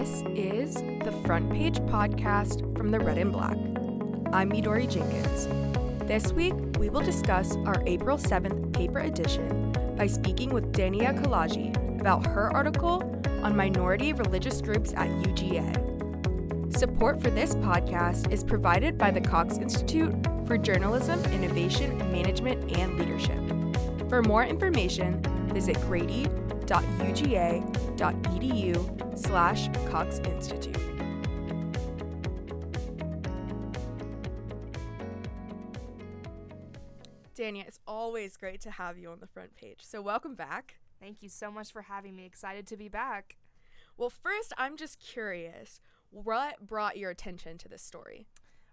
This is the Front Page Podcast from the Red and Black. I'm Midori Jenkins. This week, we will discuss our April 7th paper edition by speaking with Dania Kalaji about her article on minority religious groups at UGA. Support for this podcast is provided by the Cox Institute for Journalism, Innovation, Management, and Leadership. For more information, visit grady.uga.edu slash Cox Institute. Dania, it's always great to have you on the front page. So welcome back. Thank you so much for having me. Excited to be back. Well, first, I'm just curious, what brought your attention to this story?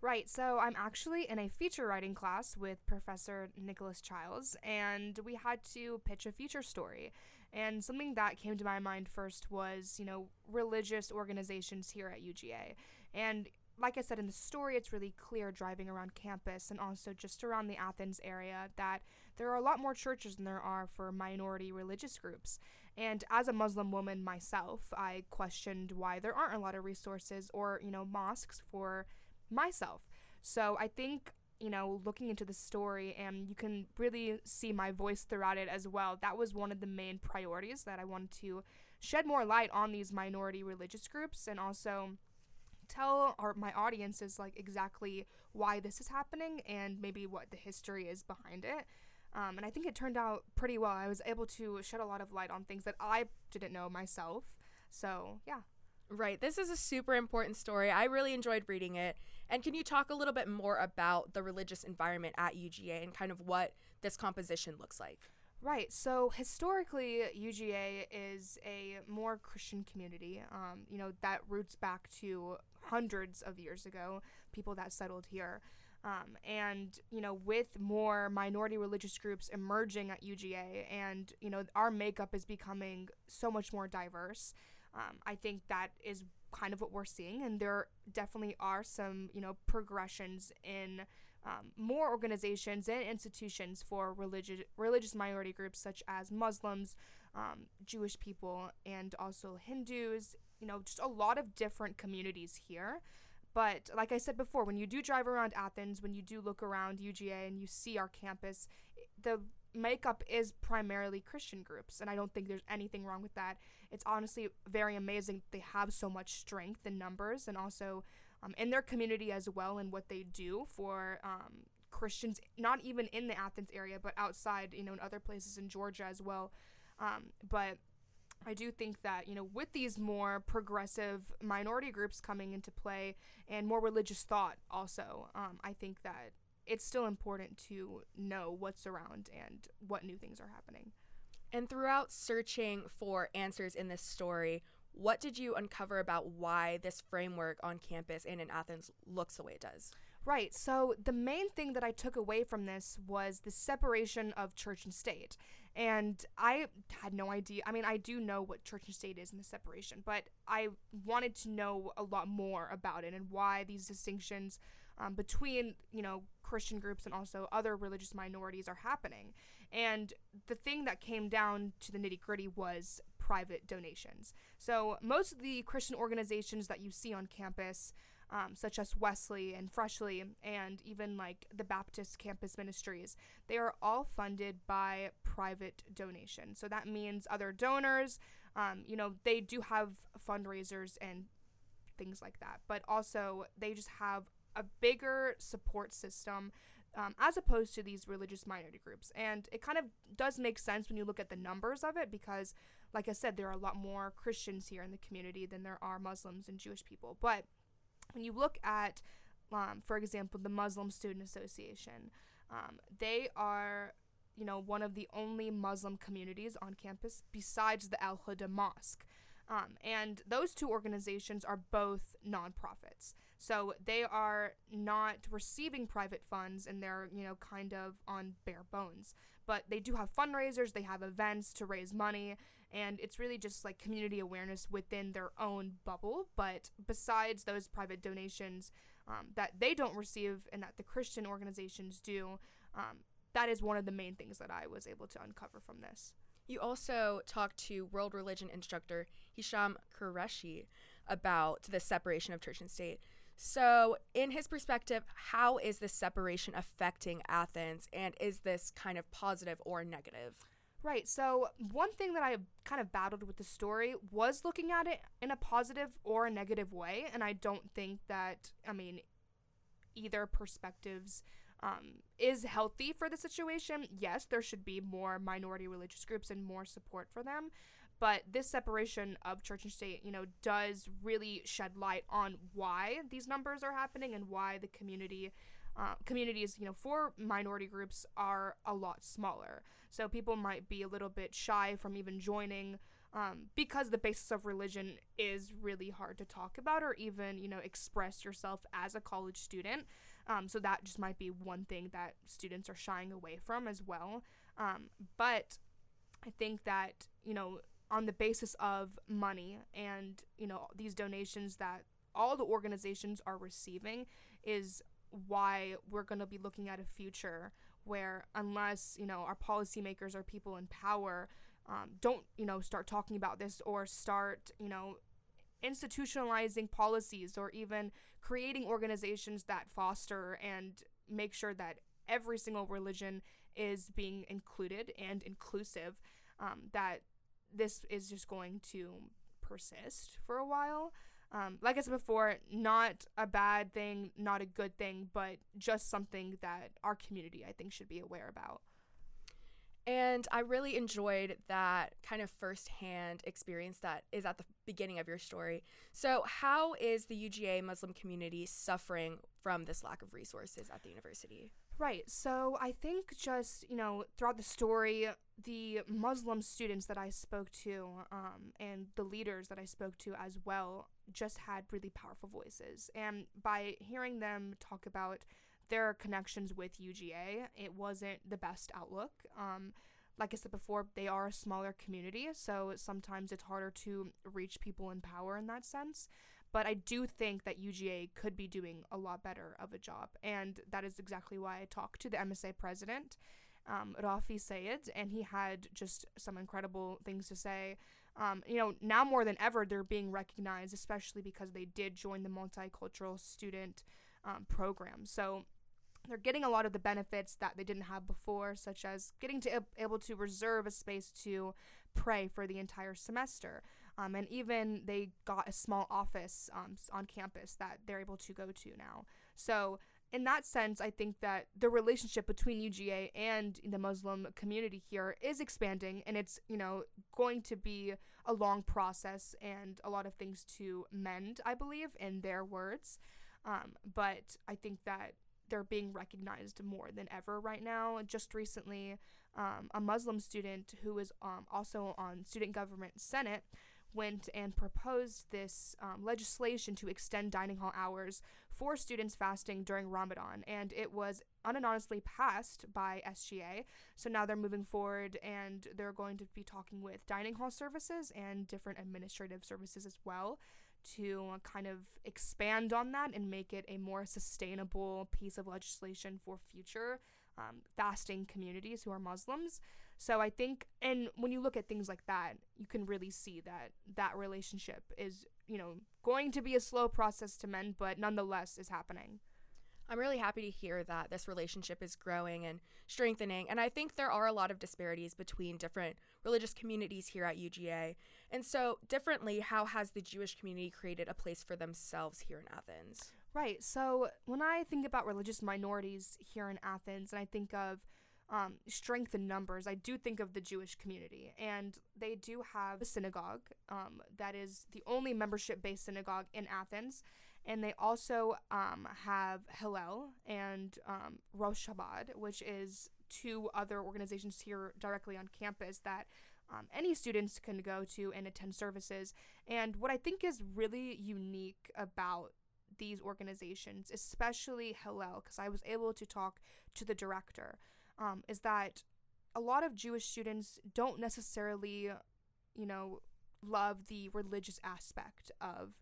Right, so I'm actually in a feature writing class with Professor Nicholas Childs, and we had to pitch a feature story. And something that came to my mind first was, you know, religious organizations here at UGA. And like I said in the story, it's really clear driving around campus and also just around the Athens area that there are a lot more churches than there are for minority religious groups. And as a Muslim woman myself, I questioned why there aren't a lot of resources or, you know, mosques for myself. So I think you know, looking into the story, and you can really see my voice throughout it as well. That was one of the main priorities that I wanted to shed more light on these minority religious groups and also tell our, my audiences like exactly why this is happening and maybe what the history is behind it. Um, and I think it turned out pretty well. I was able to shed a lot of light on things that I didn't know myself. So, yeah. Right. This is a super important story. I really enjoyed reading it. And can you talk a little bit more about the religious environment at UGA and kind of what this composition looks like? Right. So historically, UGA is a more Christian community. Um, you know that roots back to hundreds of years ago. People that settled here, um, and you know with more minority religious groups emerging at UGA, and you know our makeup is becoming so much more diverse. Um, I think that is kind of what we're seeing, and there definitely are some, you know, progressions in um, more organizations and institutions for religious religious minority groups such as Muslims, um, Jewish people, and also Hindus. You know, just a lot of different communities here. But like I said before, when you do drive around Athens, when you do look around UGA and you see our campus, the makeup is primarily Christian groups, and I don't think there's anything wrong with that. It's honestly very amazing they have so much strength in numbers and also um, in their community as well and what they do for um, Christians, not even in the Athens area, but outside, you know, in other places in Georgia as well. Um, but I do think that, you know, with these more progressive minority groups coming into play and more religious thought also, um, I think that it's still important to know what's around and what new things are happening. And throughout searching for answers in this story, what did you uncover about why this framework on campus and in Athens looks the way it does? Right. So, the main thing that I took away from this was the separation of church and state. And I had no idea. I mean, I do know what church and state is and the separation, but I wanted to know a lot more about it and why these distinctions um, between you know Christian groups and also other religious minorities are happening. And the thing that came down to the nitty gritty was private donations. So most of the Christian organizations that you see on campus. Um, such as Wesley and Freshly, and even like the Baptist campus ministries, they are all funded by private donation. So that means other donors, um, you know, they do have fundraisers and things like that, but also they just have a bigger support system um, as opposed to these religious minority groups. And it kind of does make sense when you look at the numbers of it because, like I said, there are a lot more Christians here in the community than there are Muslims and Jewish people. But when you look at, um, for example, the Muslim Student Association, um, they are you know one of the only Muslim communities on campus besides the Al Huda Mosque. Um, and those two organizations are both nonprofits. So they are not receiving private funds and they're, you know, kind of on bare bones. But they do have fundraisers, they have events to raise money, and it's really just like community awareness within their own bubble. But besides those private donations um, that they don't receive and that the Christian organizations do, um, that is one of the main things that I was able to uncover from this. You also talked to world religion instructor Hisham Qureshi about the separation of church and state. So, in his perspective, how is this separation affecting Athens, and is this kind of positive or negative? Right. So, one thing that I kind of battled with the story was looking at it in a positive or a negative way. And I don't think that, I mean, either perspectives um, is healthy for the situation. Yes, there should be more minority religious groups and more support for them. But this separation of church and state, you know, does really shed light on why these numbers are happening and why the community uh, communities, you know, for minority groups are a lot smaller. So people might be a little bit shy from even joining um, because the basis of religion is really hard to talk about or even, you know, express yourself as a college student. Um, so that just might be one thing that students are shying away from as well. Um, but I think that, you know, on the basis of money and, you know, these donations that all the organizations are receiving is why we're going to be looking at a future where unless you know our policymakers or people in power um, don't you know start talking about this or start you know institutionalizing policies or even creating organizations that foster and make sure that every single religion is being included and inclusive um, that this is just going to persist for a while um, like I said before, not a bad thing, not a good thing, but just something that our community, I think, should be aware about. And I really enjoyed that kind of firsthand experience that is at the beginning of your story. So, how is the UGA Muslim community suffering from this lack of resources at the university? Right. So I think just, you know, throughout the story, the Muslim students that I spoke to um, and the leaders that I spoke to as well just had really powerful voices. And by hearing them talk about their connections with UGA, it wasn't the best outlook. Um, like I said before, they are a smaller community, so sometimes it's harder to reach people in power in that sense. But I do think that UGA could be doing a lot better of a job. And that is exactly why I talked to the MSA president, um, Rafi Sayed, and he had just some incredible things to say. Um, you know, now more than ever, they're being recognized, especially because they did join the multicultural student um, program. So they're getting a lot of the benefits that they didn't have before, such as getting to able to reserve a space to pray for the entire semester. Um, and even they got a small office um, on campus that they're able to go to now. So, in that sense, I think that the relationship between UGA and the Muslim community here is expanding, and it's you know going to be a long process and a lot of things to mend. I believe in their words, um, but I think that they're being recognized more than ever right now. Just recently, um, a Muslim student who is um, also on student government senate went and proposed this um, legislation to extend dining hall hours for students fasting during Ramadan, and it was unanimously passed by SGA. So now they're moving forward and they're going to be talking with dining hall services and different administrative services as well to kind of expand on that and make it a more sustainable piece of legislation for future um, fasting communities who are Muslims. So I think, and when you look at things like that, you can really see that that relationship is, you know, going to be a slow process to mend, but nonetheless is happening. I'm really happy to hear that this relationship is growing and strengthening. And I think there are a lot of disparities between different religious communities here at UGA. And so, differently, how has the Jewish community created a place for themselves here in Athens? Right. So, when I think about religious minorities here in Athens and I think of um, strength in numbers, I do think of the Jewish community. And they do have a synagogue um, that is the only membership based synagogue in Athens. And they also um, have Hillel and um, Rosh Chabad, which is two other organizations here directly on campus that um, any students can go to and attend services. And what I think is really unique about these organizations, especially Hillel, because I was able to talk to the director um, is that a lot of Jewish students don't necessarily, you know, love the religious aspect of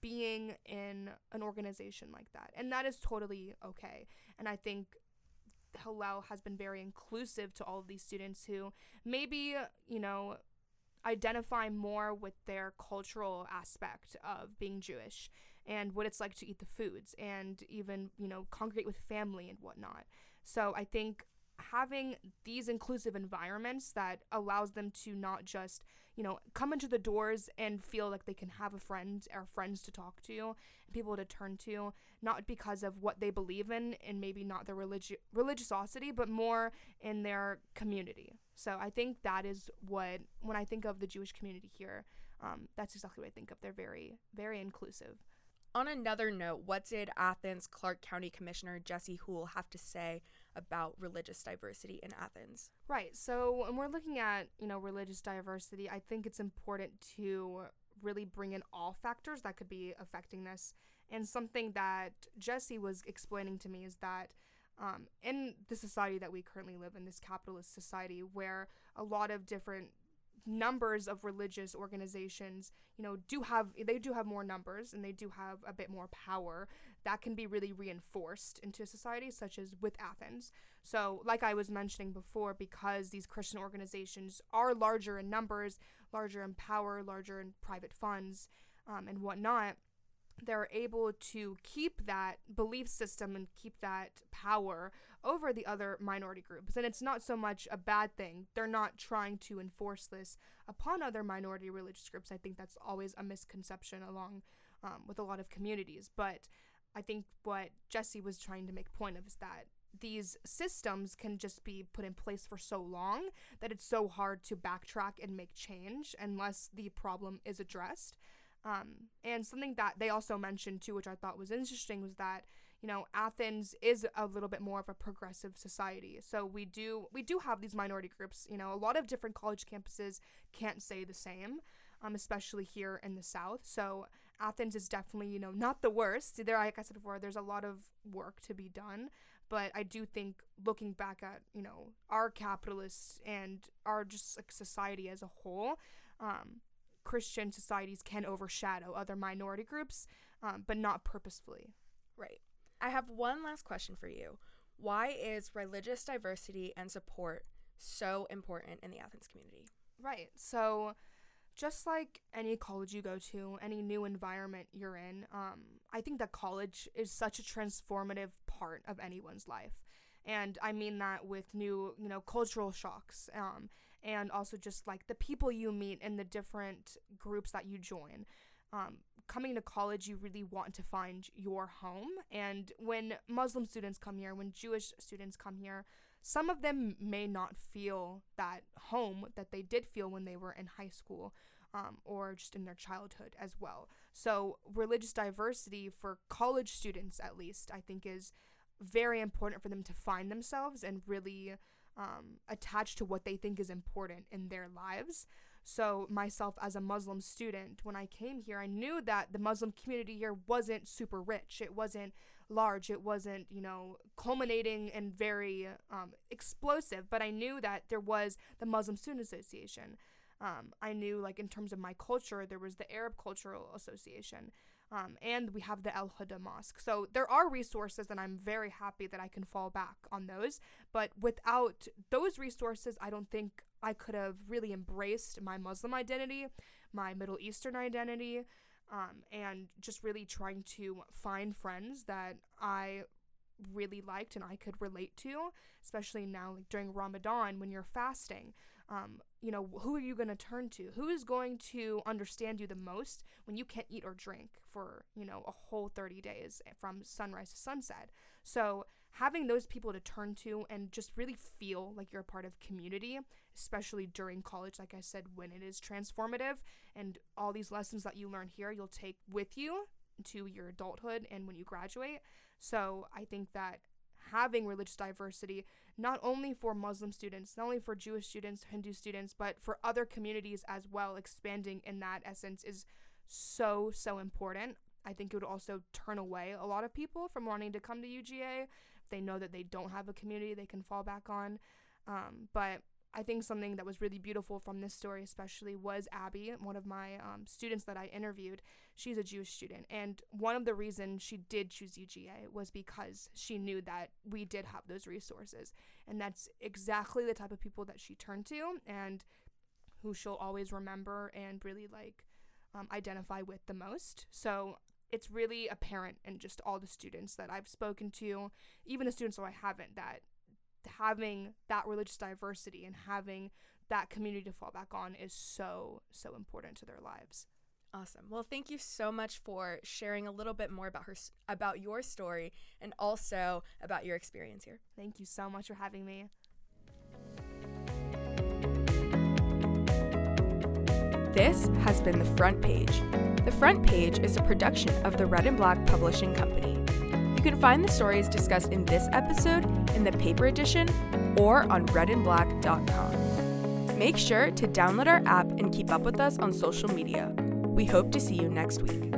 being in an organization like that. And that is totally okay. And I think Hillel has been very inclusive to all of these students who maybe, you know, identify more with their cultural aspect of being Jewish and what it's like to eat the foods and even, you know, congregate with family and whatnot. So I think having these inclusive environments that allows them to not just you know come into the doors and feel like they can have a friend or friends to talk to people to turn to not because of what they believe in and maybe not their religi- religiosity but more in their community. So i think that is what when i think of the jewish community here um, that's exactly what i think of. They're very very inclusive. On another note, what did Athens Clarke County Commissioner Jesse Houle have to say about religious diversity in Athens? Right. So when we're looking at, you know, religious diversity, I think it's important to really bring in all factors that could be affecting this. And something that Jesse was explaining to me is that um, in the society that we currently live in, this capitalist society, where a lot of different numbers of religious organizations, you know, do have they do have more numbers and they do have a bit more power that can be really reinforced into society, such as with Athens. So, like I was mentioning before, because these Christian organizations are larger in numbers, larger in power, larger in private funds, um, and whatnot, they're able to keep that belief system and keep that power over the other minority groups. And it's not so much a bad thing. They're not trying to enforce this upon other minority religious groups. I think that's always a misconception along um, with a lot of communities. But I think what Jesse was trying to make point of is that these systems can just be put in place for so long that it's so hard to backtrack and make change unless the problem is addressed. Um, and something that they also mentioned too, which I thought was interesting, was that you know Athens is a little bit more of a progressive society. So we do we do have these minority groups. You know, a lot of different college campuses can't say the same, um, especially here in the South. So Athens is definitely you know not the worst. There, like I said before, there's a lot of work to be done. But I do think looking back at you know our capitalists and our just like society as a whole. Um, Christian societies can overshadow other minority groups, um, but not purposefully. Right. I have one last question for you. Why is religious diversity and support so important in the Athens community? Right. So, just like any college you go to, any new environment you're in, um, I think that college is such a transformative part of anyone's life. And I mean that with new, you know, cultural shocks um, and also just like the people you meet and the different groups that you join. Um, coming to college, you really want to find your home. And when Muslim students come here, when Jewish students come here, some of them may not feel that home that they did feel when they were in high school um, or just in their childhood as well. So, religious diversity for college students, at least, I think is very important for them to find themselves and really um, attached to what they think is important in their lives. So, myself as a Muslim student, when I came here, I knew that the Muslim community here wasn't super rich. It wasn't large. It wasn't, you know, culminating and very um, explosive. But I knew that there was the Muslim Student Association. Um, I knew, like, in terms of my culture, there was the Arab Cultural Association. Um, and we have the El Huda Mosque. So there are resources, and I'm very happy that I can fall back on those. But without those resources, I don't think I could have really embraced my Muslim identity, my Middle Eastern identity, um, and just really trying to find friends that I really liked and I could relate to, especially now like during Ramadan when you're fasting um, you know, who are you going to turn to? Who is going to understand you the most when you can't eat or drink for, you know, a whole 30 days from sunrise to sunset? So, having those people to turn to and just really feel like you're a part of community, especially during college, like I said, when it is transformative and all these lessons that you learn here, you'll take with you to your adulthood and when you graduate. So, I think that having religious diversity, not only for Muslim students, not only for Jewish students, Hindu students, but for other communities as well, expanding in that essence is so, so important. I think it would also turn away a lot of people from wanting to come to UGA they know that they don't have a community they can fall back on. Um, but I think something that was really beautiful from this story, especially, was Abby, one of my um, students that I interviewed. She's a Jewish student. And one of the reasons she did choose UGA was because she knew that we did have those resources. And that's exactly the type of people that she turned to and who she'll always remember and really like um, identify with the most. So it's really apparent in just all the students that I've spoken to, even the students who I haven't, that having that religious diversity and having that community to fall back on is so, so important to their lives. Awesome. Well, thank you so much for sharing a little bit more about her about your story and also about your experience here. Thank you so much for having me. This has been The Front Page. The Front Page is a production of the Red and Black Publishing Company. You can find the stories discussed in this episode in the paper edition or on redandblack.com. Make sure to download our app and keep up with us on social media. We hope to see you next week.